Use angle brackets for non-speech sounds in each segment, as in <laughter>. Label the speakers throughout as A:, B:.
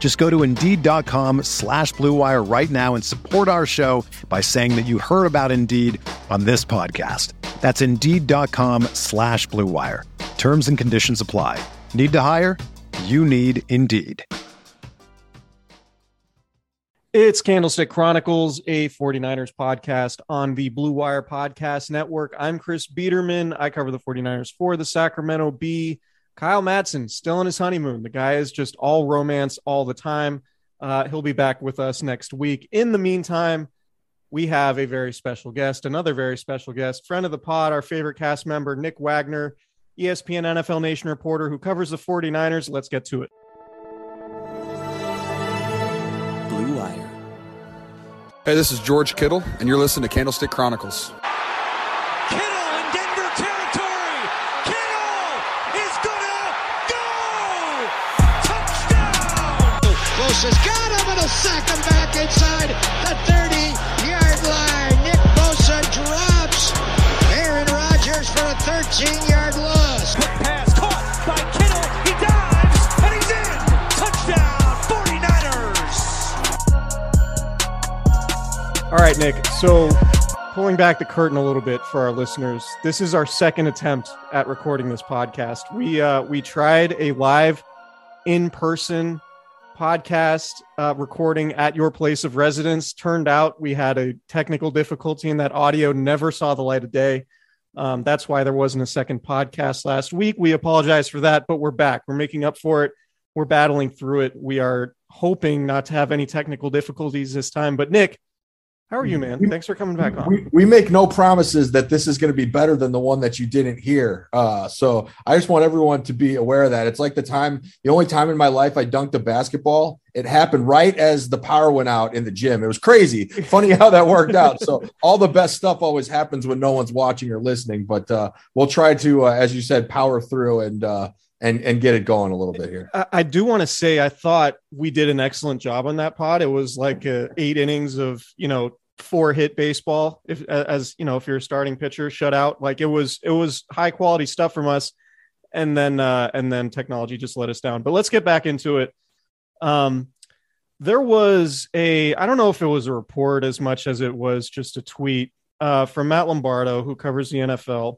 A: Just go to Indeed.com slash BlueWire right now and support our show by saying that you heard about Indeed on this podcast. That's Indeed.com slash BlueWire. Terms and conditions apply. Need to hire? You need Indeed.
B: It's Candlestick Chronicles, a 49ers podcast on the Blue Wire Podcast Network. I'm Chris Biederman. I cover the 49ers for the Sacramento Bee. Kyle Madson still on his honeymoon. The guy is just all romance all the time. Uh, he'll be back with us next week. In the meantime, we have a very special guest, another very special guest, friend of the pod, our favorite cast member, Nick Wagoner, ESPN NFL Nation reporter who covers the 49ers. Let's get to it.
C: Blue Wire.
D: Hey, this is George Kittle, and you're listening to Candlestick Chronicles.
B: Right, Nick. So, pulling back the curtain a little bit for our listeners, this is our second attempt at recording this podcast. We uh, we tried a live, in-person podcast uh, recording at your place of residence. Turned out we had a technical difficulty, and that audio never saw the light of day. Um, that's why there wasn't a second podcast last week. We apologize for that, but we're back. We're making up for it. We're battling through it. We are hoping not to have any technical difficulties this time. But Nick, how are you, man? Thanks for coming back on.
E: We, we make no promises that this is going to be better than the one that you didn't hear. Uh, so I just want everyone to be aware of that. It's like the time, the only time in my life I dunked a basketball. It happened right as the power went out in the gym. It was crazy. Funny how that worked out. So <laughs> all the best stuff always happens when no one's watching or listening. But uh, we'll try to, uh, as you said, power through and uh, and and get it going a little bit here.
B: I, I do want to say I thought we did an excellent job on that pod. It was like uh, eight innings of you know four hit baseball. If as you know, if you're a starting pitcher, shutout. Like it was it was high quality stuff from us. And then uh, and then technology just let us down. But let's get back into it. Um, there was a I don't know if it was a report as much as it was just a tweet uh, from Matt Lombardo who covers the NFL,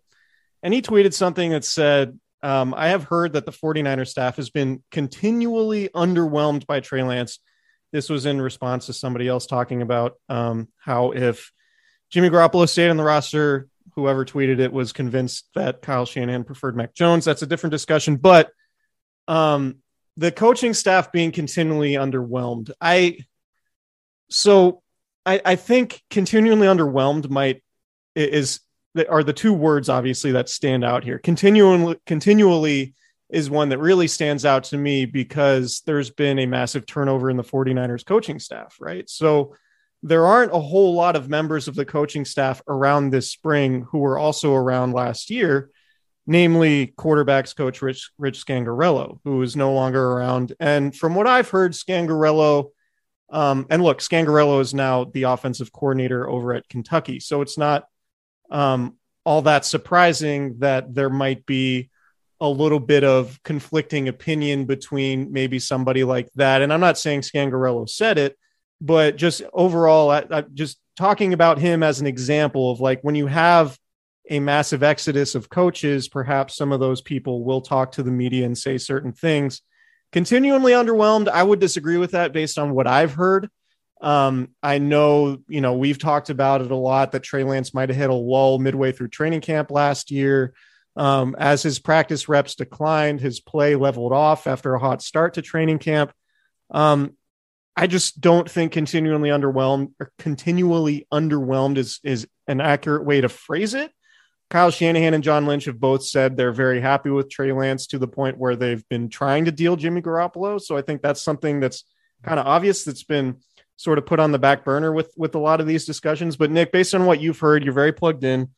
B: and he tweeted something that said um, I have heard that the 49er staff has been continually underwhelmed by Trey Lance. This was in response to somebody else talking about um, how if Jimmy Garoppolo stayed on the roster, whoever tweeted it was convinced that Kyle Shanahan preferred Mac Jones. That's a different discussion. But um, the coaching staff being continually underwhelmed, I so I, I think continually underwhelmed might is are the two words obviously that stand out here. Continually, continually is one that really stands out to me because there's been a massive turnover in the 49ers coaching staff, right? So there aren't a whole lot of members of the coaching staff around this spring who were also around last year, namely quarterbacks coach Rich Rich Scangarello, who is no longer around. And from what I've heard, Scangarello, um, and look, Scangarello is now the offensive coordinator over at Kentucky, so it's not um, all that surprising that there might be a little bit of conflicting opinion between maybe somebody like that. And I'm not saying Scangarello said it, but just overall, I, I, just talking about him as an example of like when you have a massive exodus of coaches, perhaps some of those people will talk to the media and say certain things. Continually underwhelmed, I would disagree with that based on what I've heard. Um, I know, you know, we've talked about it a lot that Trey Lance might have hit a lull midway through training camp last year. Um, as his practice reps declined, his play leveled off after a hot start to training camp. Um, I just don't think continually underwhelmed or continually underwhelmed is is an accurate way to phrase it. Kyle Shanahan and John Lynch have both said they're very happy with Trey Lance to the point where they've been trying to deal Jimmy Garoppolo. So I think that's something that's kind of obvious that's been sort of put on the back burner with with a lot of these discussions. But Nick, based on what you've heard, you're very plugged in.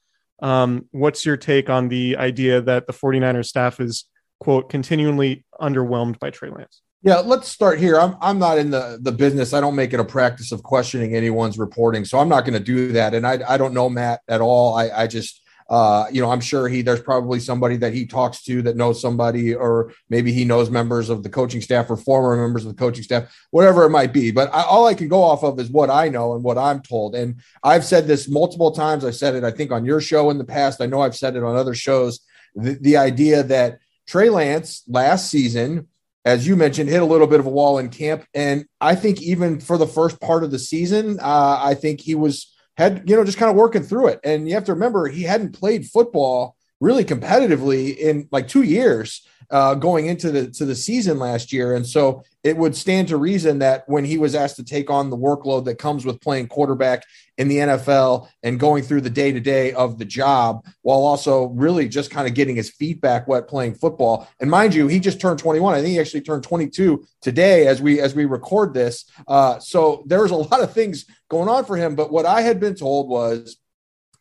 B: Um, what's your take on the idea that the 49ers staff is quote continually underwhelmed by Trey Lance?
E: Yeah, let's start here. I'm I'm not in the the business. I don't make it a practice of questioning anyone's reporting, so I'm not going to do that. And I I don't know Matt at all. I I just uh, you know, I'm sure he there's probably somebody that he talks to that knows somebody, or maybe he knows members of the coaching staff or former members of the coaching staff, whatever it might be. But I, all I can go off of is what I know and what I'm told. And I've said this multiple times. I've said it, I think, on your show in the past. I know I've said it on other shows. The, the idea that Trey Lance last season, as you mentioned, hit a little bit of a wall in camp, and I think even for the first part of the season, uh, I think he was had you know just kind of working through it. And you have to remember he hadn't played football really competitively in like two years uh, going into the to the season last year, and so it would stand to reason that when he was asked to take on the workload that comes with playing quarterback in the NFL and going through the day to day of the job, while also really just kind of getting his feet back wet playing football. And mind you, he just turned 21. I think he actually turned 22 today as we as we record this. Uh, so there's a lot of things going on for him. But what I had been told was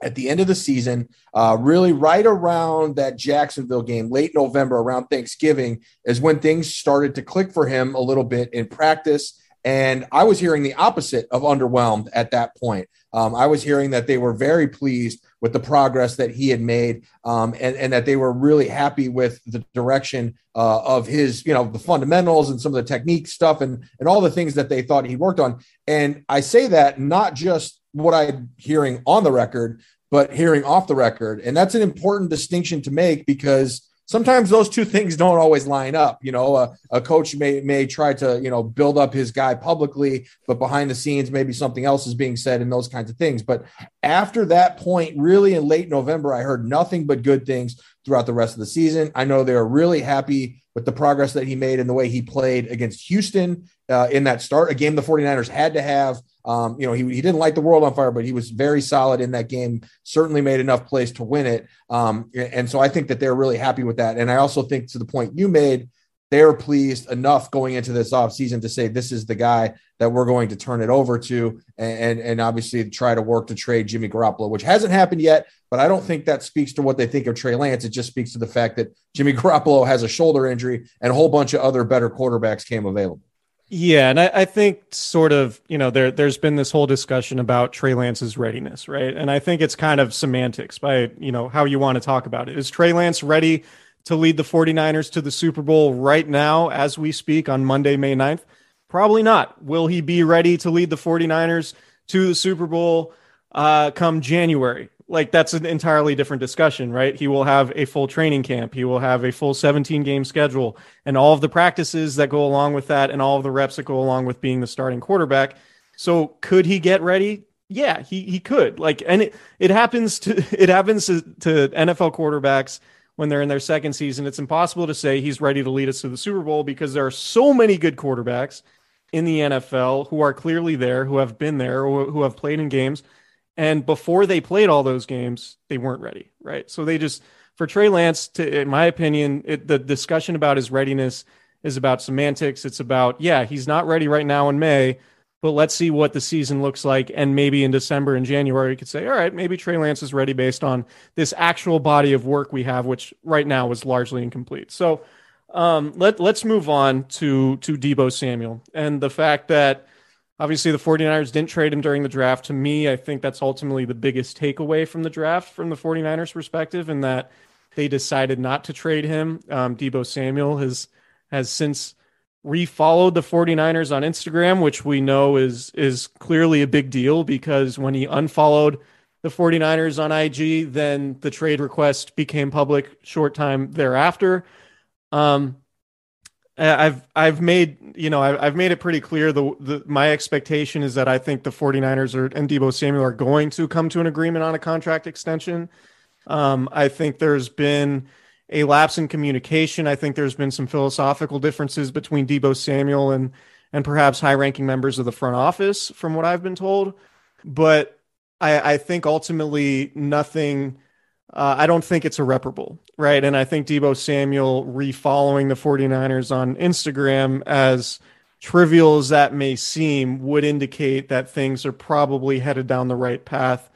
E: at the end of the season, uh, really right around that Jacksonville game, late November, around Thanksgiving, is when things started to click for him a little bit in practice. And I was hearing the opposite of underwhelmed at that point. Um, I was hearing that they were very pleased with the progress that he had made um, and, and, that they were really happy with the direction uh, of his, you know, the fundamentals and some of the technique stuff and, and all the things that they thought he worked on. And I say that not just what I'm hearing on the record, but hearing off the record. And that's an important distinction to make because sometimes those two things don't always line up. You know, a, a, coach may may try to you know build up his guy publicly, but behind the scenes maybe something else is being said and those kinds of things. But after that point, really in late November, I heard nothing but good things throughout the rest of the season. I know they are really happy with the progress that he made and the way he played against Houston uh, in that start, a game the 49ers had to have. Um, you know, he, he didn't light the world on fire, but he was very solid in that game, certainly made enough plays to win it. Um, and so I think that they're really happy with that. And I also think to the point you made, they're pleased enough going into this offseason to say this is the guy that we're going to turn it over to and, and obviously try to work to trade Jimmy Garoppolo, which hasn't happened yet. But I don't think that speaks to what they think of Trey Lance. It just speaks to the fact that Jimmy <laughs> Garoppolo has a shoulder injury and a whole bunch of other better quarterbacks came available.
B: Yeah, and I, I, think sort of, you know, there there's been this whole discussion about Trey Lance's readiness, right? And I think it's kind of semantics by, you know, how you want to talk about it. Is Trey Lance ready to lead the 49ers to the Super Bowl right now as we speak on Monday, May 9th? Probably not. Will he be ready to lead the 49ers to the Super Bowl uh, come January? like that's an entirely different discussion, right? He will have a full training camp. He will have a full 17 game schedule and all of the practices that go along with that and all of the reps that go along with being the starting quarterback. So could he get ready? Yeah, he, he could like, and it, it happens to, <laughs> it happens to, to NFL quarterbacks when they're in their second season. It's impossible to say he's ready to lead us to the Super Bowl because there are so many good quarterbacks in the NFL who are clearly there, who have been there, who have played in games and before they played all those games, they weren't ready, right? So they just, for Trey Lance, to, in my opinion, it, the discussion about his readiness is about semantics. It's about, yeah, he's not ready right now in May, but let's see what the season looks like. And maybe in December and January, you could say, all right, maybe Trey Lance is ready based on this actual body of work we have, which right now is largely incomplete. So um, let, let's move on to, to Deebo Samuel and the fact that Obviously, the 49ers didn't trade him during the draft. To me, I think that's ultimately the biggest takeaway from the draft from the 49ers perspective, in that they decided not to trade him. Um, Deebo Samuel has has since refollowed the 49ers on Instagram, which we know is is clearly a big deal because when he unfollowed the 49ers on IG, then the trade request became public short time thereafter. Um, I've I've made you know I've, made it pretty clear the, the my expectation is that I think the 49ers are and Deebo Samuel are going to come to an agreement on a contract extension. Um, I think there's been a lapse in communication. I think there's been some philosophical differences between Deebo Samuel and and perhaps high ranking members of the front office, from what I've been told. But I, I think ultimately nothing. Uh, I don't think it's irreparable, right? And I think Deebo Samuel refollowing the 49ers on Instagram, as trivial as that may seem, would indicate that things are probably headed down the right path.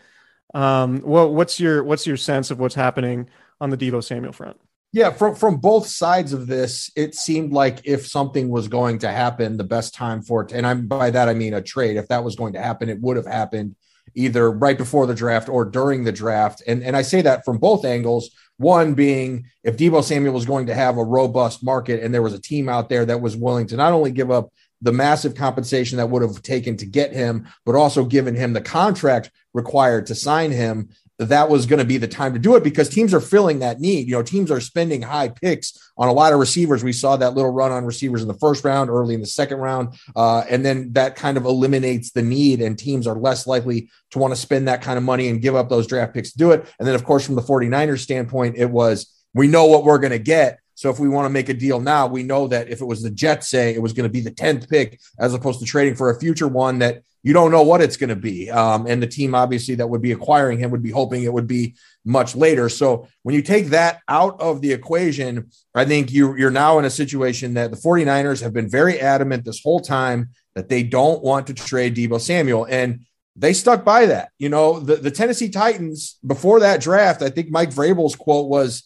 B: Um, what, what's your what's your sense of what's happening on the Deebo Samuel front?
E: Yeah, from from both sides of this, it seemed like if something was going to happen, the best time for it, and I'm by that I mean a trade. If that was going to happen, it would have happened either right before the draft or during the draft. And and I say that from both angles. One being if Deebo Samuel was going to have a robust market and there was a team out there that was willing to not only give up the massive compensation that would have taken to get him, but also given him the contract required to sign him, that was going to be the time to do it because teams are filling that need. You know, teams are spending high picks on a lot of receivers. We saw that little run on receivers in the first round, early in the second round, uh, and then that kind of eliminates the need, and teams are less likely to want to spend that kind of money and give up those draft picks to do it. And then, of course, from the 49ers standpoint, it was we know what we're going to get. So if we want to make a deal now, we know that if it was the Jets, say it was going to be the 10th pick, as opposed to trading for a future one that you don't know what it's going to be. Um, and the team, obviously, that would be acquiring him would be hoping it would be much later. So when you take that out of the equation, I think you, you're now in a situation that the 49ers have been very adamant this whole time that they don't want to trade Deebo Samuel. And they stuck by that. You know, the, the Tennessee Titans, before that draft, I think Mike Vrabel's quote was,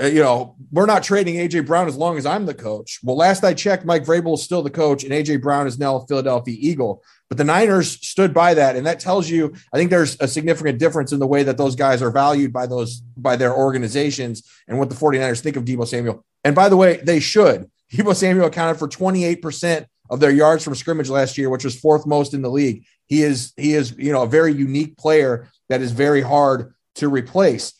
E: Uh, you know, we're not trading AJ Brown as long as I'm the coach. Well, last I checked, Mike Vrabel is still the coach, and AJ Brown is now a Philadelphia Eagle. But the Niners stood by that, and that tells you, I think there's a significant difference in the way that those guys are valued by those by their organizations and what the 49ers think of Deebo Samuel. And by the way, they should. Deebo Samuel accounted for 28% of their yards from scrimmage last year, which was fourth most in the league. He is he is you know a very unique player that is very hard to replace.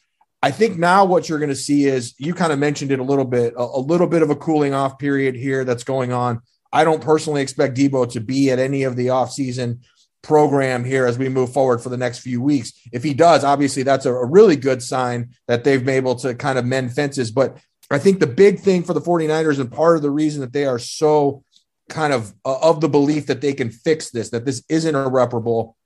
E: I think now what you're going to see is you kind of mentioned it a little bit, a, a, little bit of a cooling off period here that's going on. I don't personally expect Deebo to be at any of the offseason program here as we move forward for the next few weeks. If he does, obviously that's a, a really good sign that they've been able to kind of mend fences. But I think the big thing for the 49ers and part of the reason that they are so kind of uh, of the belief that they can fix this, that this isn't irreparable,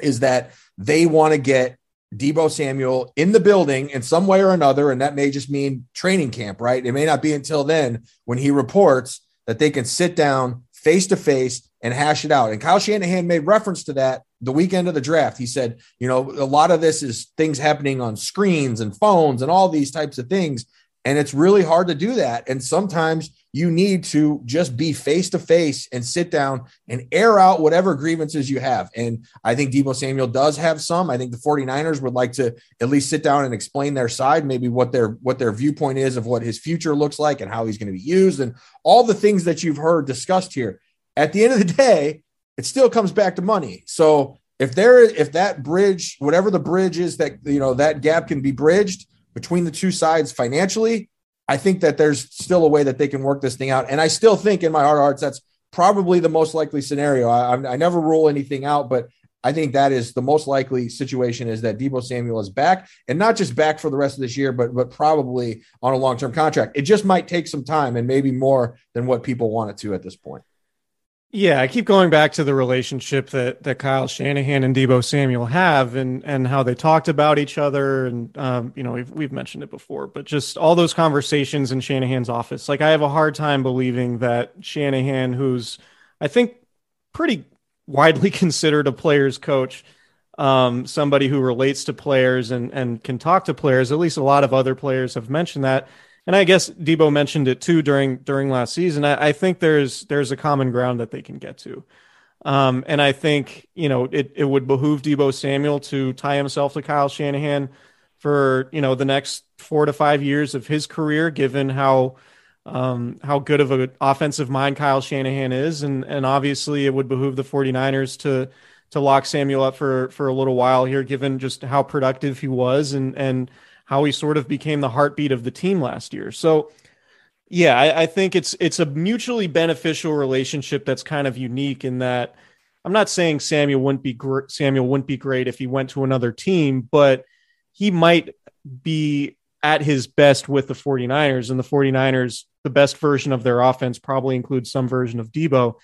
E: is that they want to get Deebo Samuel in the building in some way or another. And that may just mean training camp, right? It may not be until then when he reports that they can sit down face to face and hash it out. And Kyle Shanahan made reference to that the weekend of the draft. He said, you know, a lot of this is things happening on screens and phones and all these types of things. And it's really hard to do that. And sometimes you need to just be face to face and sit down and air out whatever grievances you have. And I think Deebo Samuel does have some. I think the 49ers would like to at least sit down and explain their side, maybe what their what their viewpoint is of what his future looks like and how he's going to be used and all the things that you've heard discussed here. At the end of the day, it still comes back to money. So if there if that bridge, whatever the bridge is that you know that gap can be bridged between the two sides financially, I think that there's still a way that they can work this thing out. And I still think in my heart of hearts, that's probably the most likely scenario. I, I, never rule anything out, but I think that is the most likely situation is that Deebo Samuel is back and not just back for the rest of this year, but but probably on a long term contract. It just might take some time and maybe more than what people want it to at this point.
B: Yeah, I keep going back to the relationship that that Kyle Shanahan and Deebo Samuel have, and and how they talked about each other, and um, you know we've we've mentioned it before, but just all those conversations in Shanahan's office. Like I have a hard time believing that Shanahan, who's I think pretty widely <laughs> considered a player's coach, um, somebody who relates to players and and can talk to players. At least a lot of other players have mentioned that and I guess Deebo mentioned it too during during last season. I, I think there's there's a common ground that they can get to. Um, and I think, you know, it, it would behoove Deebo Samuel to tie himself to Kyle Shanahan for, you know, the next four to five years of his career, given how um, how good of an offensive mind Kyle Shanahan is. And and obviously it would behoove the 49ers to to lock Samuel up for for a little while here, given just how productive he was and and how he sort of became the heartbeat of the team last year. So Yeah, I, I, think it's it's a mutually beneficial relationship that's kind of unique in that I'm not saying Samuel wouldn't be gr- Samuel wouldn't be great if he went to another team, but he might be at his best with the 49ers and the 49ers the best version of their offense probably includes some version of Deebo.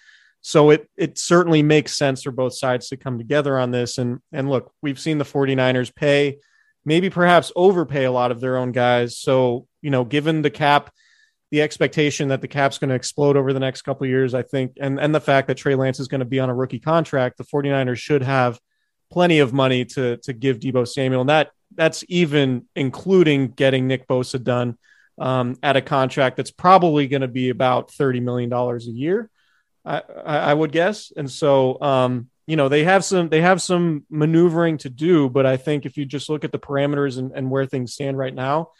B: So it it certainly makes sense for both sides to come together on this and and look, we've seen the 49ers pay maybe perhaps overpay a lot of their own guys. So, you know, given the cap the expectation that the cap's going to explode over the next couple years, I think, and, and the fact that Trey Lance is going to be on a rookie contract, the 49ers should have plenty of money to, to give Deebo Samuel. And that that's even including getting Nick Bosa done um, at a contract that's probably going to be about $30 million a year, I, I, would guess. And so, um, you know, they have some, they have some maneuvering to do, but I think if you just look at the parameters and, and where things stand right now,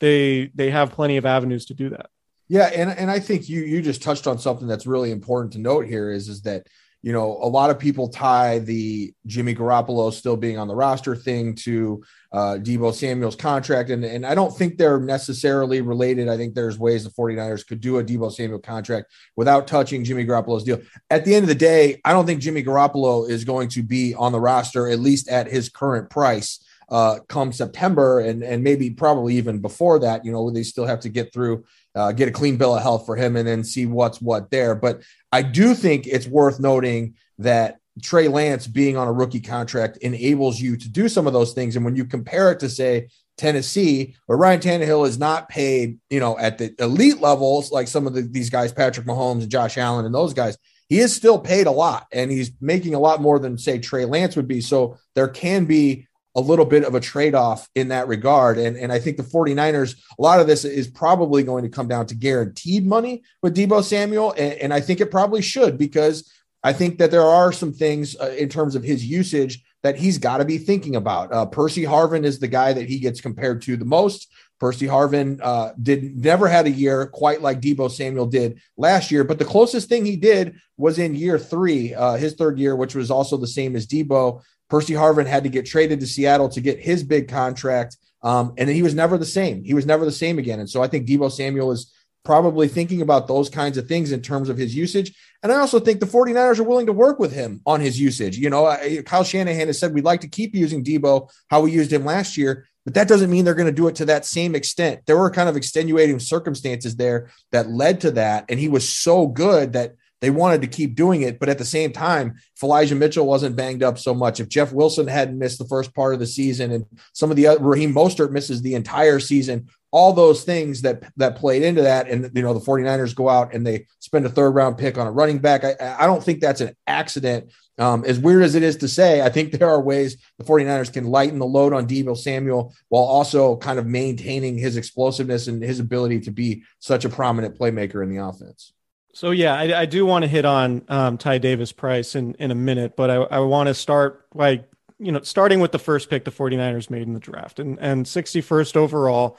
B: they, they have plenty of avenues to do that.
E: Yeah, and and I think you you just touched on something that's really important to note here is is that you know a lot of people tie the Jimmy Garoppolo still being on the roster thing to uh, Deebo Samuel's contract, and and I don't think they're necessarily related. I think there's ways the 49ers could do a Deebo Samuel contract without touching Jimmy Garoppolo's deal. At the end of the day, I don't think Jimmy Garoppolo is going to be on the roster at least at his current price uh, come September and and maybe probably even before that. You know, they still have to get through uh, get a clean bill of health for him and then see what's what there. But I do think it's worth noting that Trey Lance being on a rookie contract enables you to do some of those things. And when you compare it to say Tennessee, where Ryan Tannehill is not paid, you know, at the elite levels like some of the, these guys, Patrick Mahomes and Josh Allen and those guys, he is still paid a lot and he's making a lot more than say Trey Lance would be. So there can be a little bit of a trade-off in that regard. And, and I think the 49ers, a lot of this is probably going to come down to guaranteed money with Deebo Samuel. And, and I think it probably should because I think that there are some things uh, in terms of his usage that he's got to be thinking about. Uh, Percy Harvin is the guy that he gets compared to the most. Percy Harvin uh, did never had a year quite like Deebo Samuel did last year, but the closest thing he did was in year three, uh, his third year, which was also the same as Deebo. Percy Harvin had to get traded to Seattle to get his big contract. Um, and he was never the same. He was never the same again. And so I think Deebo Samuel is probably thinking about those kinds of things in terms of his usage. And I also think the 49ers are willing to work with him on his usage. You know, Kyle Shanahan has said we'd like to keep using Deebo how we used him last year, but that doesn't mean they're going to do it to that same extent. There were kind of extenuating circumstances there that led to that. And he was so good that they wanted to keep doing it, but at the same time, if Elijah Mitchell wasn't banged up so much, if Jeff Wilson hadn't missed the first part of the season, and some of the other, Raheem Mostert misses the entire season, all those things that that played into that, and you know the 49ers go out and they spend a third round pick on a running back. I, I don't think that's an accident. Um, as weird as it is to say, I think there are ways the 49ers can lighten the load on Deebo Samuel while also kind of maintaining his explosiveness and his ability to be such a prominent playmaker in the offense.
B: So yeah, I, I do want to hit on um, Ty Davis Price in, in a minute, but I, I want to start by you know starting with the first pick the 49ers made in the draft and and 61st overall.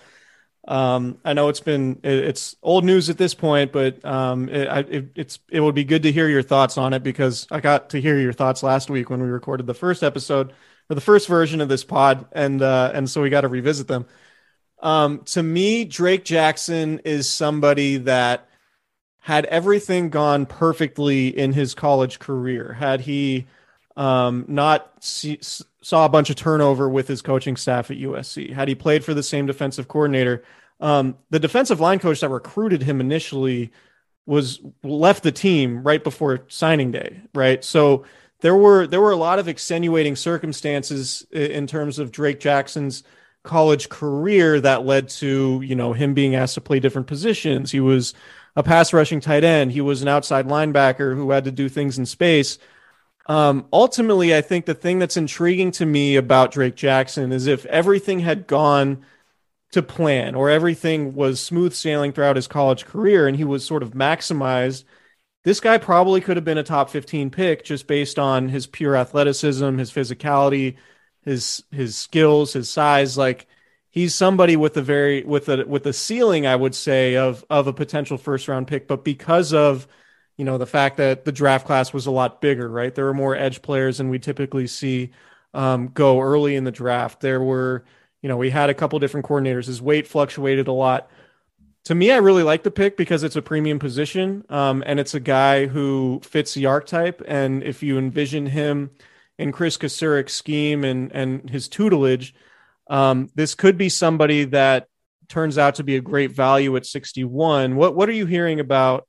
B: Um, I know it's been it's old news at this point, but um, it, it, it's it would be good to hear your thoughts on it because I got to hear your thoughts last week when we recorded the first episode or the first version of this pod, and uh, and so we got to revisit them. Um, to me, Drake Jackson is somebody that had everything gone perfectly in his college career, had he um, not see, saw a bunch of turnover with his coaching staff at USC, had he played for the same defensive coordinator, um, the defensive line coach that recruited him initially was left the team right before signing day, right? So there were there were a lot of extenuating circumstances in terms of Drake Jackson's college career that led to you know him being asked to play different positions. He was a pass rushing tight end. He was an outside linebacker who had to do things in space. Um, ultimately, I think the thing that's intriguing to me about Drake Jackson is if everything had gone to plan or everything was smooth sailing throughout his college career and he was sort of maximized, this guy probably could have been a top 15 pick just based on his pure athleticism, his physicality, his his skills, his size. Like he's somebody with a very with a with a ceiling, I would say, of of a potential first round pick. But because of you know the fact that the draft class was a lot bigger, right? There were more edge players than we typically see um, go early in the draft. There were, you know, we had a couple different coordinators. His weight fluctuated a lot. to me, I really like the pick because it's a premium position, um, and it's a guy who fits the archetype. And if you envision him in Kris Kocurek's scheme and and his tutelage, um, this could be somebody that turns out to be a great value at 61. What what are you hearing about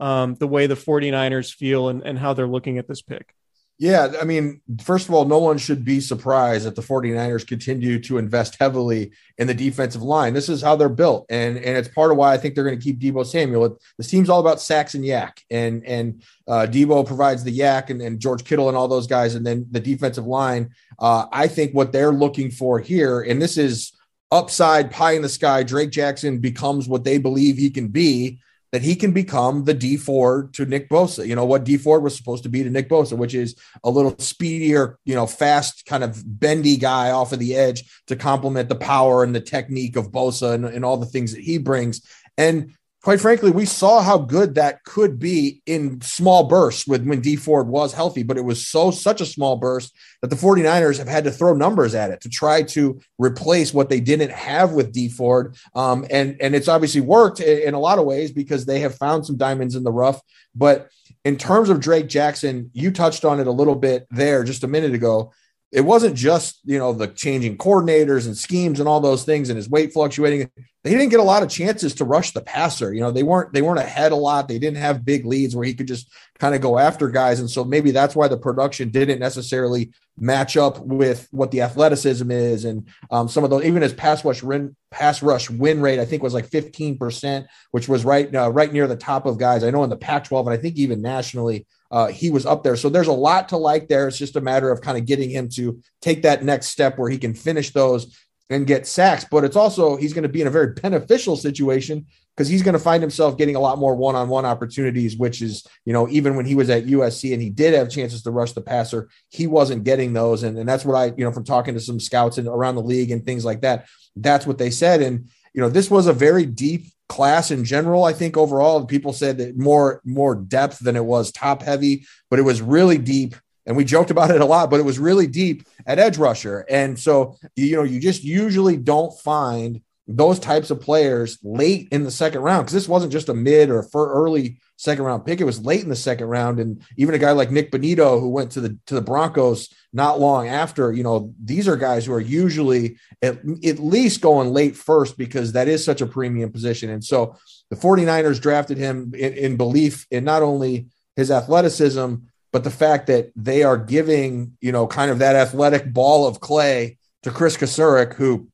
B: um, the way the 49ers feel and, and how they're looking at this pick?
E: Yeah, I mean, first of all, no one should be surprised that the 49ers continue to invest heavily in the defensive line. This is how they're built. And and it's part of why I think they're going to keep Deebo Samuel. This team's all about sacks and YAC. And and uh, Deebo provides the YAC and, and George Kittle and all those guys. And then the defensive line. Uh, I think what they're looking for here, and this is upside pie in the sky, Drake Jackson becomes what they believe he can be that he can become the Dee Ford to Nick Bosa. You know what Dee Ford was supposed to be to Nick Bosa, which is a little speedier, you know, fast, kind of bendy guy off of the edge to complement the power and the technique of Bosa and, and all the things that he brings. And quite frankly, we saw how good that could be in small bursts with when Dee Ford was healthy, but it was so such a small burst that the 49ers have had to throw numbers at it to try to replace what they didn't have with Dee Ford. Um, and, and it's obviously worked in, in a lot of ways because they have found some diamonds in the rough. But in terms of Drake Jackson, you touched on it a little bit there just a minute ago it wasn't just you know the changing coordinators and schemes and all those things and his weight fluctuating. They didn't get a lot of chances to rush the passer. You know they weren't they weren't ahead a lot. They didn't have big leads where he could just kind of go after guys. And so maybe that's why the production didn't necessarily match up with what the athleticism is. And um, some of those even his pass rush win pass rush win rate i think was like 15% which was right uh, right near the top of guys. I know in the pac 12 and i think even nationally uh, he was up there. So there's a lot to like there. It's just a matter of kind of getting him to take that next step where he can finish those and get sacks. But it's also, he's going to be in a very <laughs> beneficial situation because he's going to find himself getting a lot more one on one opportunities, which is, you know, even when he was at USC and he did have chances to rush the passer, he wasn't getting those. And, and that's what I, you know, from talking to some scouts and around the league and things like that, that's what they said. And, you know, this was a very deep class in general. I think overall, people said that more more depth than it was top heavy, but it was really deep. And we joked about it a lot, but it was really deep at edge rusher. And so, you know, you just usually don't find those types of players late in the second round because this wasn't just a mid or for early second round pick. It was late in the second round, and even a guy like Nick Bonitto who went to the to the Broncos not long after. You know, these are guys who are usually at, at least going late first because that is such a premium position. And so the 49ers drafted him in, in belief in not only his athleticism but the fact that they are giving you know kind of that athletic ball of clay to Kris Kocurek, who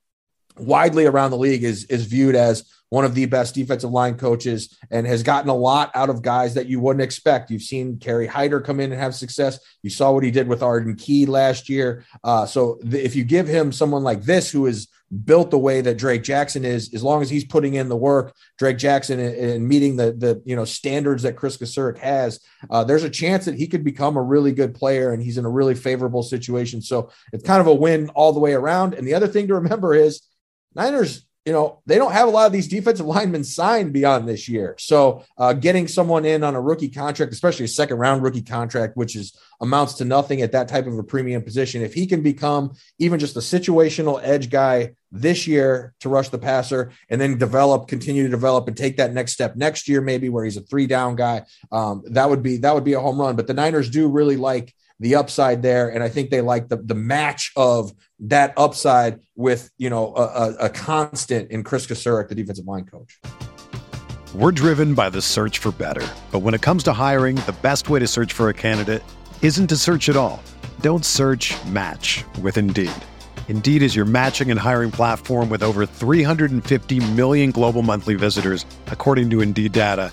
E: widely around the league is is viewed as one of the best defensive line coaches and has gotten a lot out of guys that you wouldn't expect. You've seen Kerry Hyder come in and have success. You saw what he did with Arden Key last year. Uh, so th- if you give him someone like this who is built the way that Drake Jackson is, as long as he's putting in the work, Drake Jackson and, meeting the the you know standards that Kris Kocurek has, uh, there's a chance that he could become a really good player, and he's in a really favorable situation. So it's kind of a win all the way around. And the other thing to remember is Niners you know, they don't have a lot of these defensive linemen signed beyond this year. So uh, getting someone in on a rookie contract, especially a second round rookie contract, which is amounts to nothing at that type of a premium position, if he can become even just a situational edge guy this year to rush the passer and then develop, continue to develop and take that next step next year, maybe where he's a three down guy, um, that would be that would be a home run. But the Niners do really like the upside there. And I think they like the, the match of that upside with, you know, a, a constant in Kris Kocurek, the defensive line coach.
A: We're driven by the search for better. But when it comes to hiring, the best way to search for a candidate isn't to search at all. Don't search match with Indeed. Indeed is your matching and hiring platform with over 350 million global monthly visitors, according to Indeed data,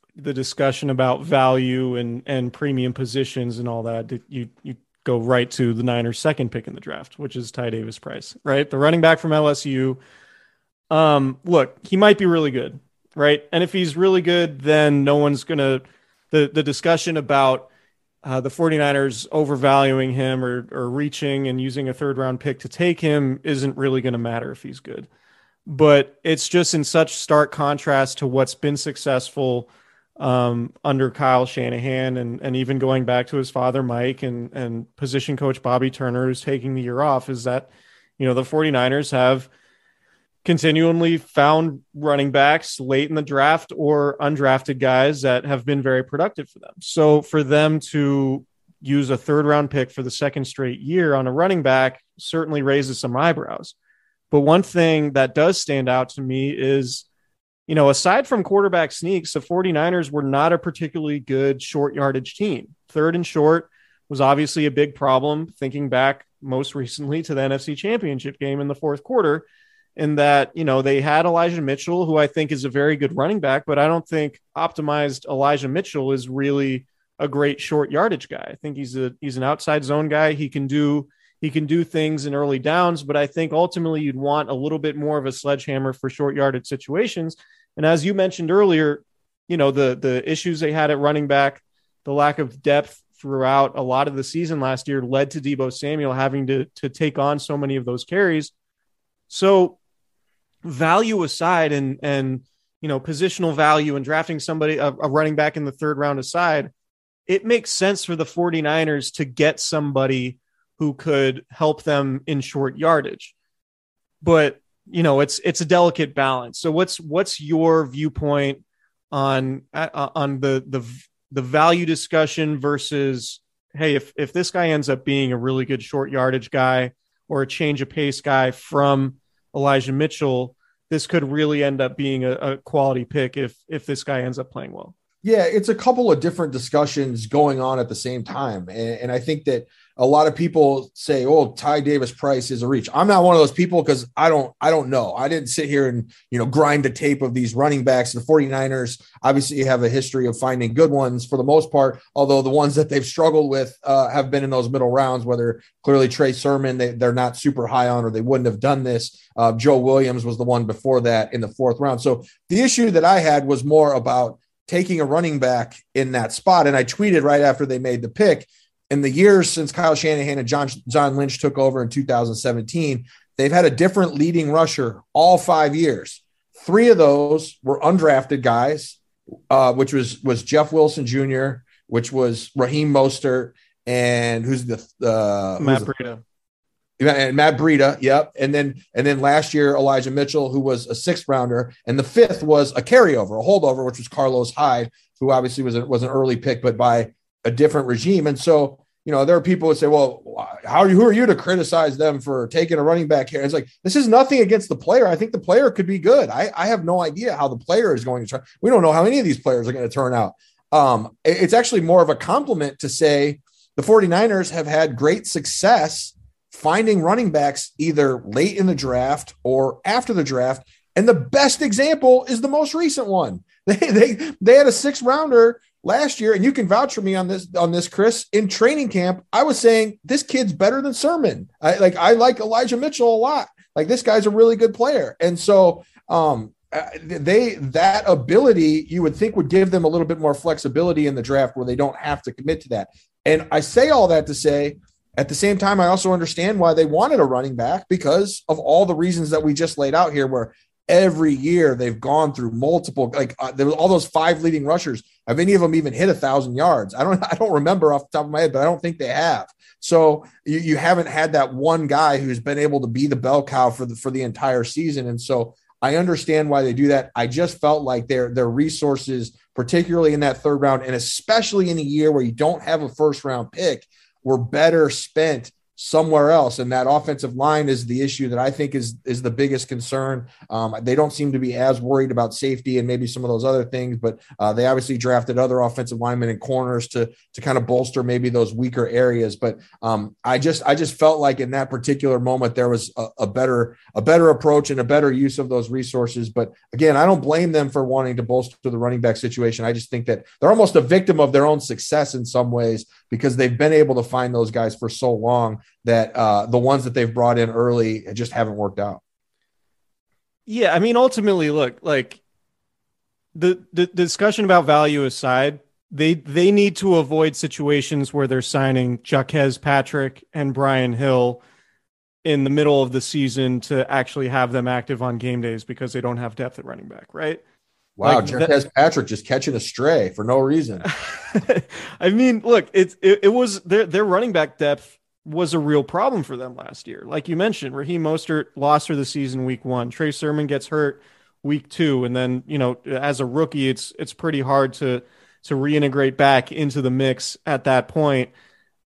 B: the discussion about value and and premium positions and all that, you you go right to the Niners' second pick in the draft, which is Ty Davis Price, right? The running back from LSU. Um, look, he might be really good, right? And if he's really good, then no one's gonna the the discussion about uh, the 49ers overvaluing him or, or reaching and using a third round pick to take him isn't really going to matter if he's good. But it's just in such stark contrast to what's been successful um, under Kyle Shanahan and, and even going back to his father, Mike, and, and position coach Bobby Turner, who's taking the year off, is that, you know, the 49ers have continually found running backs late in the draft or undrafted guys that have been very productive for them. So for them to use a third round pick for the second straight year on a running back certainly raises some eyebrows. But one thing that does stand out to me is, you know, aside from quarterback sneaks, the 49ers were not a particularly good short yardage team. Third and short was obviously a big problem, thinking back most <laughs> recently to the NFC championship game in the fourth quarter in that you know they had Elijah Mitchell, who I think is a very good running back, but I don't think optimized Elijah Mitchell is really a great short yardage guy. I think he's a he's an outside zone guy. He can do he can do things in early downs, but I think ultimately you'd want a little bit more of a sledgehammer for short yardage situations. And as you mentioned earlier, you know the the issues they had at running back, the lack of depth throughout a lot of the season last year led to Deebo Samuel having to to take on so many of those carries. So value aside and and you know positional value and drafting somebody a, a, running back in the third round aside it makes sense for the 49ers to get somebody who could help them in short yardage but you know it's it's a delicate balance so what's what's your viewpoint on uh, on the the the value discussion versus hey if if this guy ends up being a really good short yardage guy or a change of pace guy from Elijah Mitchell, this could really end up being a, a quality pick if if this guy ends up playing well.
E: Yeah, it's a couple of different discussions going on at the same time. And, and, I think that a lot of people say, oh, Ty Davis Price is a reach. I'm not one of those people because I don't I don't know. I didn't sit here and you know grind the tape of these running backs. The 49ers obviously have a history of finding good ones for the most part, although the ones that they've struggled with uh, have been in those middle rounds, whether clearly Trey Sermon, they, they're not super high on or they wouldn't have done this. Uh, Joe Williams was the one before that in the fourth round. So the issue that I had was more about taking a running back in that spot. And I tweeted right after they made the pick. In the years since Kyle Shanahan and John, John Lynch took over in 2017, they've had a different leading rusher all five years. Three of those were undrafted guys, uh, which was was Jeff Wilson Jr., which was Raheem Mostert, and who's the uh,
B: Matt Breida
E: and Matt Breida, yep. And then and then last year Elijah Mitchell, who was a sixth rounder, and the fifth was a carryover, a holdover, which was Carlos Hyde, who obviously was a, was an early pick, but by a different regime. And so you know there are people who say, well, how are you? Who are you to criticize them for taking a running back here? It's like this is nothing against the player. I think the player could be good. I I have no idea how the player is going to turn. We don't know how any of these players are going to turn out. Um, it's actually more of a compliment to say the 49ers have had great success finding running backs either late in the draft or after the draft. And the best example is the most recent one. <laughs> They they they had a six rounder last year, and you can vouch for me on this on this, Chris. In training camp, I was saying this kid's better than Sermon. I like I like Elijah Mitchell a lot. Like this guy's a really good player, and so um, uh, they that ability you would think would give them a little bit more flexibility in the draft where they don't have to commit to that. And I say all that to say at the same time, I also understand why they wanted a running back because of all the reasons that we just laid out here, where every year they've gone through multiple, like uh, there was all those five leading rushers. Have any of them even hit a thousand yards? I don't, <laughs> I don't remember off the top of my head, but I don't think they have. So you, you haven't had that one guy who's been able to be the bell cow for the for the entire season. And so I understand why they do that. I just felt like their their resources, particularly in that third round, and especially in a year where you don't have a first round pick, were better spent somewhere else. And that offensive line is the issue that I think is is the biggest concern. Um, they don't seem to be as worried about safety and maybe some of those other things, but uh, they obviously drafted other offensive linemen and corners to to kind of bolster maybe those weaker areas. But um, I just I just felt like in that particular moment there was a, a better a better approach and a better use of those resources. But again, I don't blame them for wanting to bolster the running back situation. I just think that they're almost a victim of their own success in some ways because they've been able to find those guys for so long that uh, the ones that they've brought in early just haven't worked out.
B: Yeah, I mean, ultimately, look, like the the discussion about value aside, they they need to avoid situations where they're signing Jacques Patrick and Brian Hill in the middle of the season to actually have them active on game days because they don't have depth at running back, right?
E: Wow, like Jacques Patrick just catching a stray for no reason. <laughs>
B: I mean, look, it, it, it was their their running back depth was a real problem for them last year. Like you mentioned, Raheem Mostert lost for the season week one. Trey Sermon gets hurt week two, and then you know as a rookie, it's it's pretty hard to to reintegrate back into the mix at that point.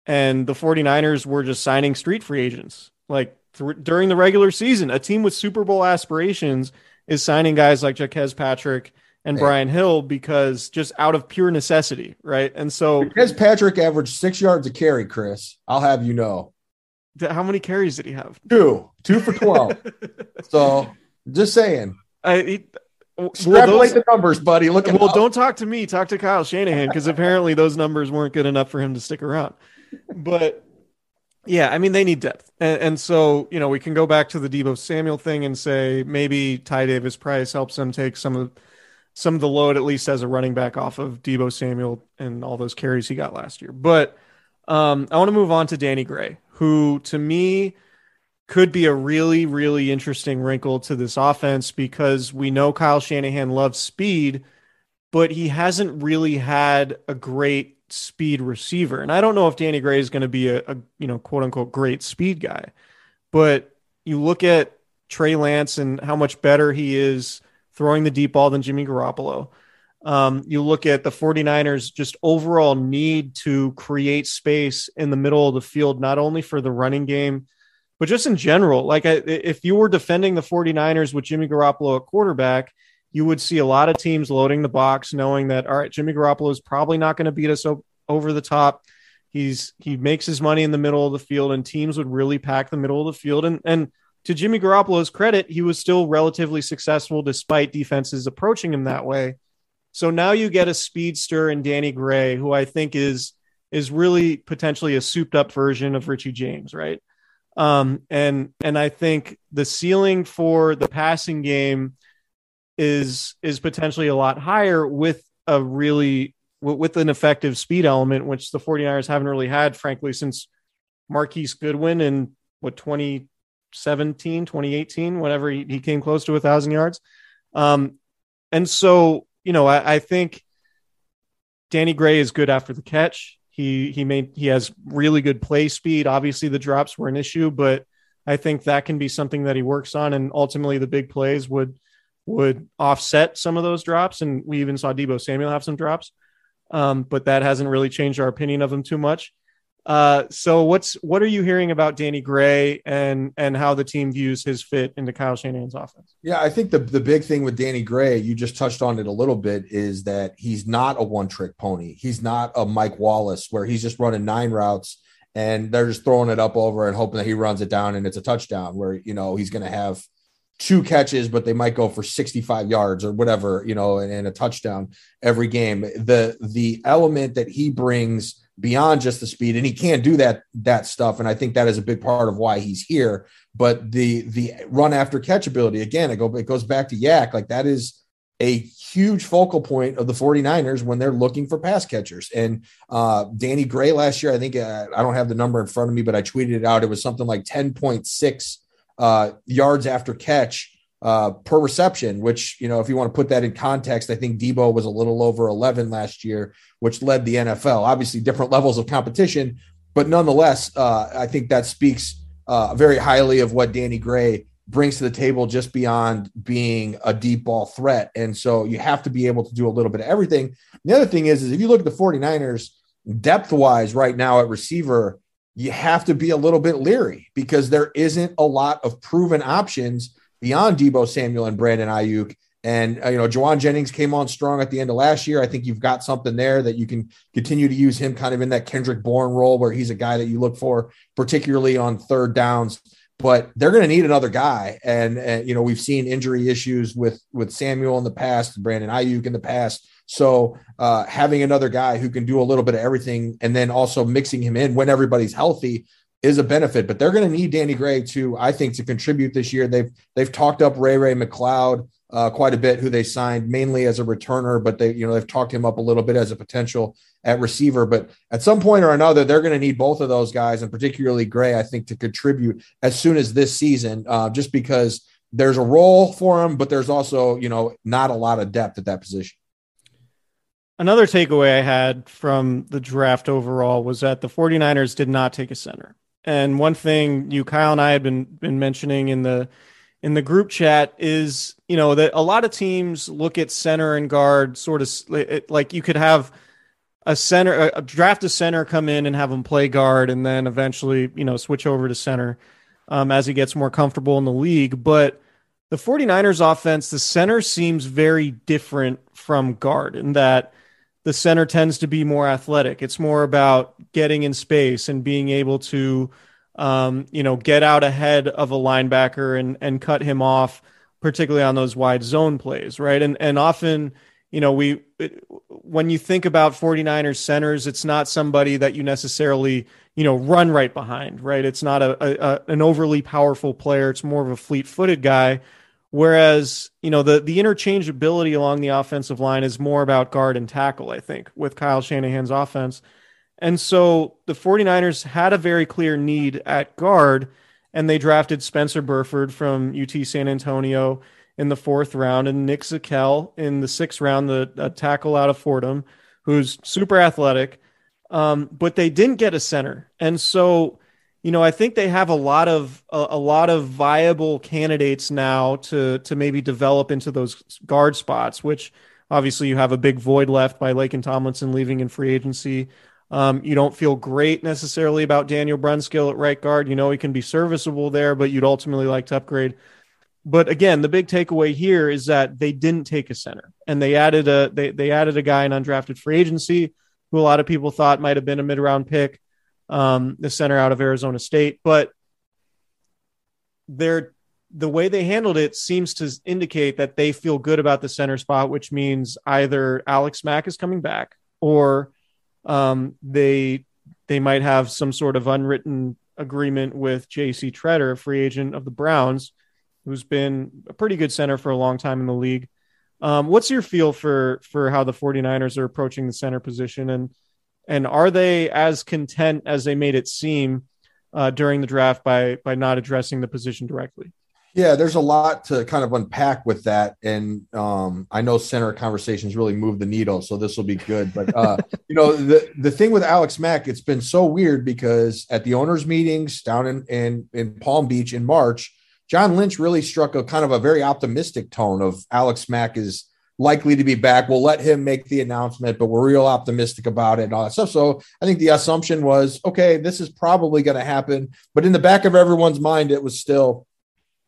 B: And the 49ers were just signing street free agents like th- during the regular season. A team with Super Bowl aspirations is signing guys like Jacques Patrick and Brian Hill because just out of pure necessity, right? And so
E: because Patrick averaged six yards a carry, Chris, I'll have you know.
B: How many carries did he have?
E: Two, two for twelve. <laughs> so just saying.
B: I he,
E: extrapolate well, those, the numbers, buddy. Look.
B: well, up. don't talk to me. Talk to Kyle Shanahan because apparently those numbers weren't good enough for him to stick around. But yeah, I mean they need depth, and, and, so you know we can go back to the Deebo Samuel thing and say maybe Ty Davis Price helps them take some of some of the load, at least as a running back off of Deebo Samuel and all those carries he got last year. But um, I want to move on to Danny Gray, who to me could be a really, really interesting wrinkle to this offense because we know Kyle Shanahan loves speed, but he hasn't really had a great speed receiver. And I don't know if Danny Gray is going to be a, a you know quote unquote great speed guy, but you look at Trey Lance and how much better he is throwing the deep ball than Jimmy Garoppolo. Um, you look at the 49ers just overall need to create space in the middle of the field, not only for the running game, but just in general. Like, if you were defending the 49ers with Jimmy Garoppolo at quarterback, you would see a lot of teams loading the box, knowing that, all right, Jimmy Garoppolo is probably not going to beat us over the top. He's he makes his money in the middle of the field, and teams would really pack the middle of the field. And and to Jimmy Garoppolo's credit, he was still relatively successful despite defenses approaching him that way. So now you get a speedster in Danny Gray, who I think is is really potentially a souped up version of Richie James, right? Um, and and I think the ceiling for the passing game is is potentially a lot higher with a really with an effective speed element, which the 49ers haven't really had, frankly, since Marquise Goodwin in what 20 2017, 2018, whenever he, he came close to a thousand yards. Um, and so, you know, I, I, think Danny Gray is good after the catch. He he made he has really good play speed. Obviously, the drops were an issue, but I think that can be something that he works on, and ultimately, the big plays would would offset some of those drops. And we even saw Deebo Samuel have some drops, um, but that hasn't really changed our opinion of him too much. Uh, so what's what are you hearing about Danny Gray and and how the team views his fit into Kyle Shanahan's offense?
E: Yeah, I think the the big thing with Danny Gray, you just touched on it a little bit, is that he's not a one trick pony. He's not a Mike Wallace where he's just running nine routes and they're just throwing it up over and hoping that he runs it down and it's a touchdown. Where you know he's going to have two catches, but they might go for 65 yards or whatever, you know, and, and a touchdown every game. The the element that he brings beyond just the speed and he can't do that that stuff. And i think that is a big part of why he's here. But the the run after catch ability again it, go, it goes back to YAC. Like that is a huge focal point of the 49ers when they're looking for pass catchers. And uh, danny gray last year i think uh, i don't have the number in front of me but i tweeted it out. It was something like 10.6 uh, yards after catch uh, per reception, which, you know, if you want to put that in context, I think Deebo was a little over 11 last year, which led the NFL. Obviously, different levels of competition, but nonetheless, uh, I think that speaks uh, very highly of what Danny Gray brings to the table just beyond being a deep ball threat. And so you have to be able to do a little bit of everything. The other thing is, is if you look at the 49ers depth wise right now at receiver, you have to be a little bit leery because there isn't a lot of proven options beyond Deebo Samuel and Brandon Aiyuk. And uh, you know, Jauan Jennings came on strong at the end of last year. I think you've got something there that you can continue to use him kind of in that Kendrick Bourne role where he's a guy that you look for, particularly on third downs. But they're going to need another guy, and, and you know we've seen injury issues with with Samuel in the past, Brandon Aiyuk in the past. So uh, having another guy who can do a little bit of everything, and then also mixing him in when everybody's healthy, is a benefit. But they're going to need Danny Gray to, I think, to contribute this year. They've they've talked up Ray Ray McCloud uh, quite a bit, who they signed mainly as a returner, but they, you know, they've talked him up a little bit as a potential at receiver. But at some point or another, they're going to need both of those guys, and particularly Gray, I think, to contribute as soon as this season, uh, just because there's a role for him, but there's also, you know, not a lot of depth at that position.
B: Another takeaway I had from the draft overall was that the 49ers did not take a center. And one thing you, Kyle, and I had been been mentioning in the in the group chat is you know that a lot of teams look at center and guard sort of like you could have a center a draft a center come in and have him play guard and then eventually you know switch over to center um, as he gets more comfortable in the league. But the 49ers offense the center seems very different from guard in that the center tends to be more athletic it's more about getting in space and being able to um, you know, get out ahead of a linebacker and and cut him off, particularly on those wide zone plays, right? And and often, you know, we when you think about 49ers centers, it's not somebody that you necessarily, you know, run right behind, right? It's not a, a, a an overly powerful player. It's more of a fleet-footed guy. Whereas, you know, the the interchangeability along the offensive line is more about guard and tackle, I think, with Kyle Shanahan's offense. And so the 49ers had a very clear need at guard, and they drafted Spencer Burford from UT San Antonio in the fourth round and Nick Zakelj in the sixth round, the tackle out of Fordham, who's super athletic. Um, but they didn't get a center. And so, you know, I think they have a lot of a, a, lot of viable candidates now to to maybe develop into those guard spots, which obviously you have a big void left by Laken Tomlinson leaving in free agency. Um, you don't feel great necessarily about Daniel Brunskill at right guard. You know he can be serviceable there, but you'd ultimately like to upgrade. But again, the big takeaway here is that they didn't take a center, and they added a they they added a guy in undrafted free agency who a lot of people thought might have been a mid round pick, um, the center out of Arizona State. But they're the way they handled it seems to indicate that they feel good about the center spot, which means either Alex Mack is coming back or um, they they might have some sort of unwritten agreement with J.C. Tretter, a free agent of the Browns, who's been a pretty good center for a long time in the league. Um, what's your feel for for how the 49ers are approaching the center position and and are they as content as they made it seem uh, during the draft by by not addressing the position directly?
E: Yeah, there's a lot to kind of unpack with that, and um, I know center conversations really move the needle, so this will be good. But uh, <laughs> you know, the the thing with Alex Mack, it's been so weird because at the owners' meetings down in in, in Palm Beach in March, John Lynch really struck a kind of a very optimistic tone of Alex Mack is likely to be back. We'll let him make the announcement, but we're real optimistic about it and all that stuff. So I think the assumption was, okay, this is probably going to happen. But in the back of everyone's mind, it was still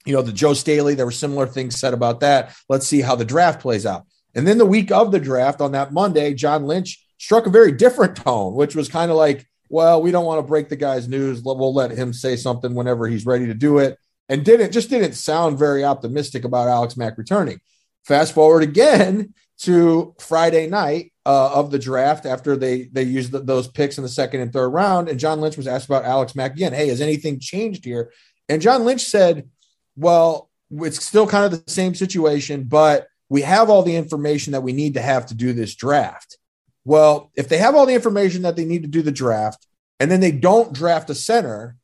E: you know, the Joe Staley, there were similar things said about that. Let's see how the draft plays out. And then the week of the draft on that Monday, John Lynch struck a very different tone, which was kind of like, well, we don't want to break the guy's news. We'll let him say something whenever he's ready to do it. And didn't just didn't sound very optimistic about Alex Mack returning. Fast forward again to Friday night uh, of the draft after they they used the, those picks in the second and third round, and John Lynch was asked about Alex Mack again. Hey, has anything changed here? And John Lynch said, well, it's still kind of the same situation, but we have all the information that we need to have to do this draft. Well, if they have all the information that they need to do the draft and then they don't draft a center,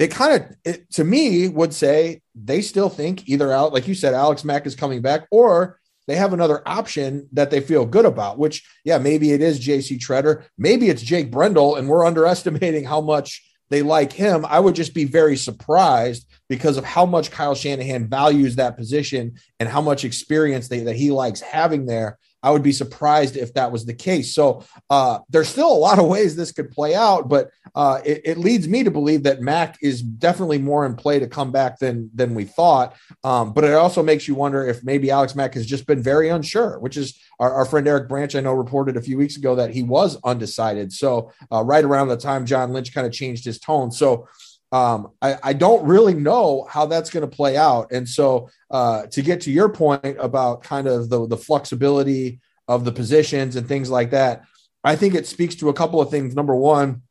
E: it kind of, to me, would say they still think either out, like you said, Alex Mack is coming back, or they have another option that they feel good about, which, yeah, maybe it is JC Tretter. Maybe it's Jake Brendel, and we're <laughs> underestimating how much they like him. I would just be very surprised because of how much Kyle Shanahan values that position and how much experience they, that he likes having there. I would be surprised if that was the case. So uh, there's still a lot of ways this could play out, but uh, it, it, leads me to believe that Mack is definitely more in play to come back than than we thought. Um, but it also makes you wonder if maybe Alex Mack has just been very unsure, which is our, our, friend Eric Branch I know reported a few weeks ago that he was undecided. So uh, right around the time John Lynch kind of changed his tone, so. Um, I, I, don't really know how that's going to play out. And so, uh, to get to your point about kind of the, the flexibility of the positions and things like that, I think it speaks to a couple of things. Number one,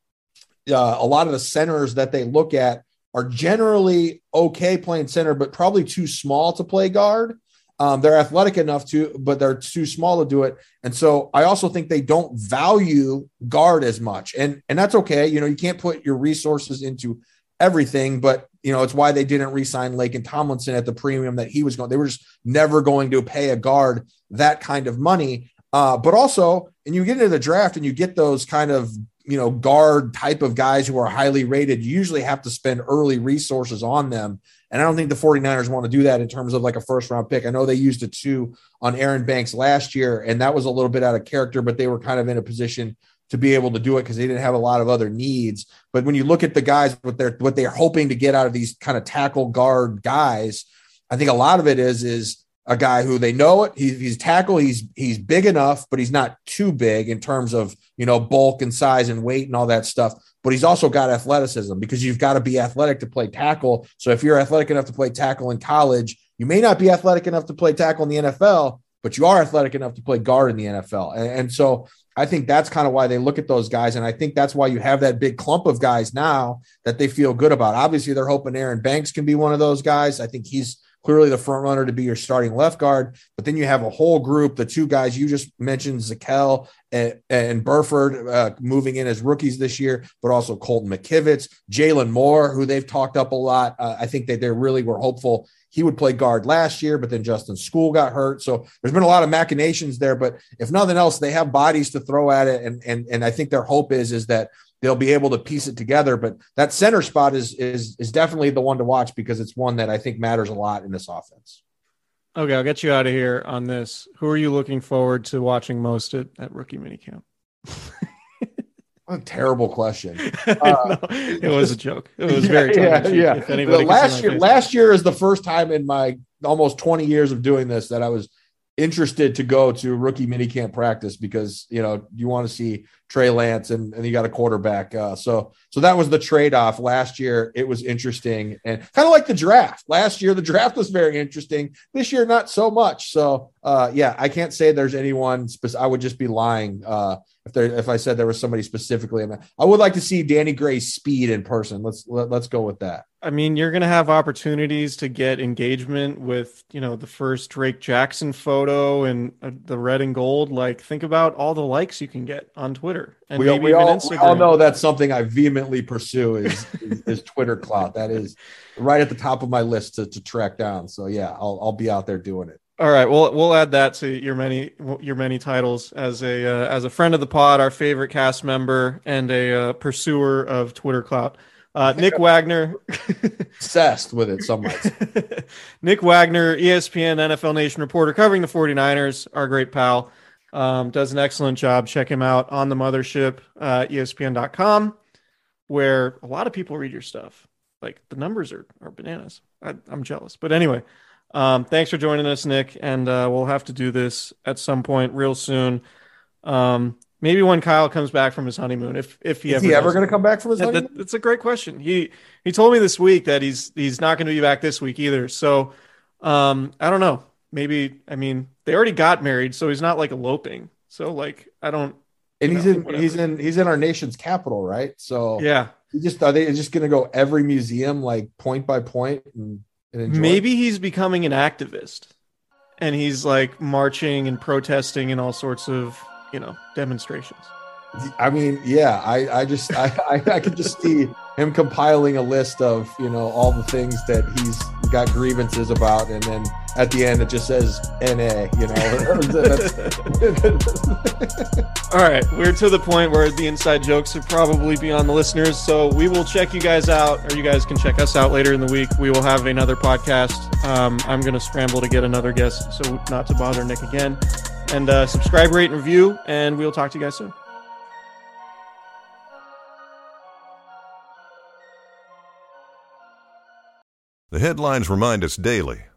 E: uh, a lot of the centers that they look at are generally okay playing center, but probably too small to play guard. Um, they're athletic enough to, but they're too small to do it. And so I also think they don't value guard as much, and and that's okay. You know, you can't put your resources into everything, but you know, it's why they didn't re-sign Laken Tomlinson at the premium that he was going. They were just never going to pay a guard that kind of money. Uh, but also, and you get into the draft and you get those kind of you know guard type of guys who are highly rated. You usually have to spend early resources on them. And I don't think the 49ers want to do that in terms of like a first round pick. I know they used a two on Aaron Banks last year, and that was a little bit out of character, but they were kind of in a position to be able to do it because they didn't have a lot of other needs. But when you look at the guys, what they're what they're hoping to get out of these kind of tackle guard guys, I think a lot of it is is a guy who they know it. He's, he's tackle. He's he's big enough, but he's not too big in terms of you know bulk and size and weight and all that stuff. But he's also got athleticism because you've got to be athletic to play tackle. So if you're athletic enough to play tackle in college, you may not be athletic enough to play tackle in the NFL, but you are athletic enough to play guard in the NFL. And, and so I think that's kind of why they look at those guys. And I think that's why you have that big clump of guys now that they feel good about. Obviously, they're hoping Aaron Banks can be one of those guys. I think he's clearly the front runner to be your starting left guard. But then you have a whole group, the two guys you just mentioned, Zakelj and, and Burford uh, moving in as rookies this year, but also Colton McKivitz, Jaylon Moore, who they've talked up a lot. Uh, I think that they really were hopeful he would play guard last year, but then Justin Skule got hurt. So there's been a lot of machinations there. But if nothing else, they have bodies to throw at it. And and and I think their hope is is that they'll be able to piece it together. But that center spot is is is definitely the one to watch because it's one that I think matters a lot in this offense.
B: Okay, I'll get you out of here on this. Who are you looking forward to watching most at, at rookie minicamp?
E: What <laughs> a terrible question. <laughs>
B: Uh, no, it was a joke. It was very <laughs>
E: yeah, yeah. yeah. last year, last year is the first time in my almost 20 years of doing this that I was interested to go to rookie minicamp practice because you know you want to see Trey Lance and, and you got a quarterback. Uh, so so that was the trade off last year. It was interesting and kind of like the draft last year. The <laughs> draft was very interesting. This year, not so much. So uh, yeah, I can't say there's anyone. I would just be lying uh, if there if I said there was somebody specifically. I would like to see Danny Gray's speed in person. Let's let, let's go with that.
B: I mean, you're going to have opportunities to get engagement with, you know, the first Drake Jackson photo and uh, the red and gold. Like, think about all the likes you can get on Twitter and
E: we,
B: maybe
E: we
B: even
E: all,
B: Instagram.
E: We all know that's something I vehemently pursue is, is, is Twitter clout. That is right at the top of my list to, to track down. So yeah, I'll, I'll be out there doing it.
B: All right, well, we'll add that to your many your many titles as a uh, as a friend of the pod, our favorite cast member, and a uh, pursuer of Twitter clout. Uh, Nick Wagoner,
E: obsessed with it, some <laughs>
B: Nick Wagoner, ESPN NFL Nation reporter covering the 49ers, our great pal, um, does an excellent job. Check him out on the mothership, uh, ESPN.com, where a lot of people read your stuff. Like the numbers are, are bananas. I, am jealous. But anyway, um, thanks for joining us, Nick. And uh, we'll have to do this at some point real soon. Um, Maybe when Kyle comes back from his honeymoon, if if he
E: is
B: ever
E: he ever going to come back from his
B: honeymoon, that, that's a great question. He he told me this week that he's he's not going to be back this week either. So um, I don't know. Maybe I mean they already got married, so he's not like eloping. So like I don't.
E: And he's know, in whatever. he's in he's in our nation's capital, right? So
B: yeah,
E: he just are they just going to go every museum like point by point and, and
B: maybe he's becoming an activist, and he's like marching and protesting and all sorts of you know demonstrations.
E: I mean, yeah, I, I just I, I, I could just see him compiling a list of you know all the things that he's got grievances about, and then at the end it just says NA. You
B: know. <laughs> <laughs> all right, we're to the point where the inside jokes are probably beyond the listeners, so we will check you guys out, or you guys can check us out later in the week. We will have another podcast. Um, I'm going to scramble to get another guest, so not to bother Nick again. And uh, subscribe, rate, and review, and we'll talk to you guys soon.
F: The headlines remind us daily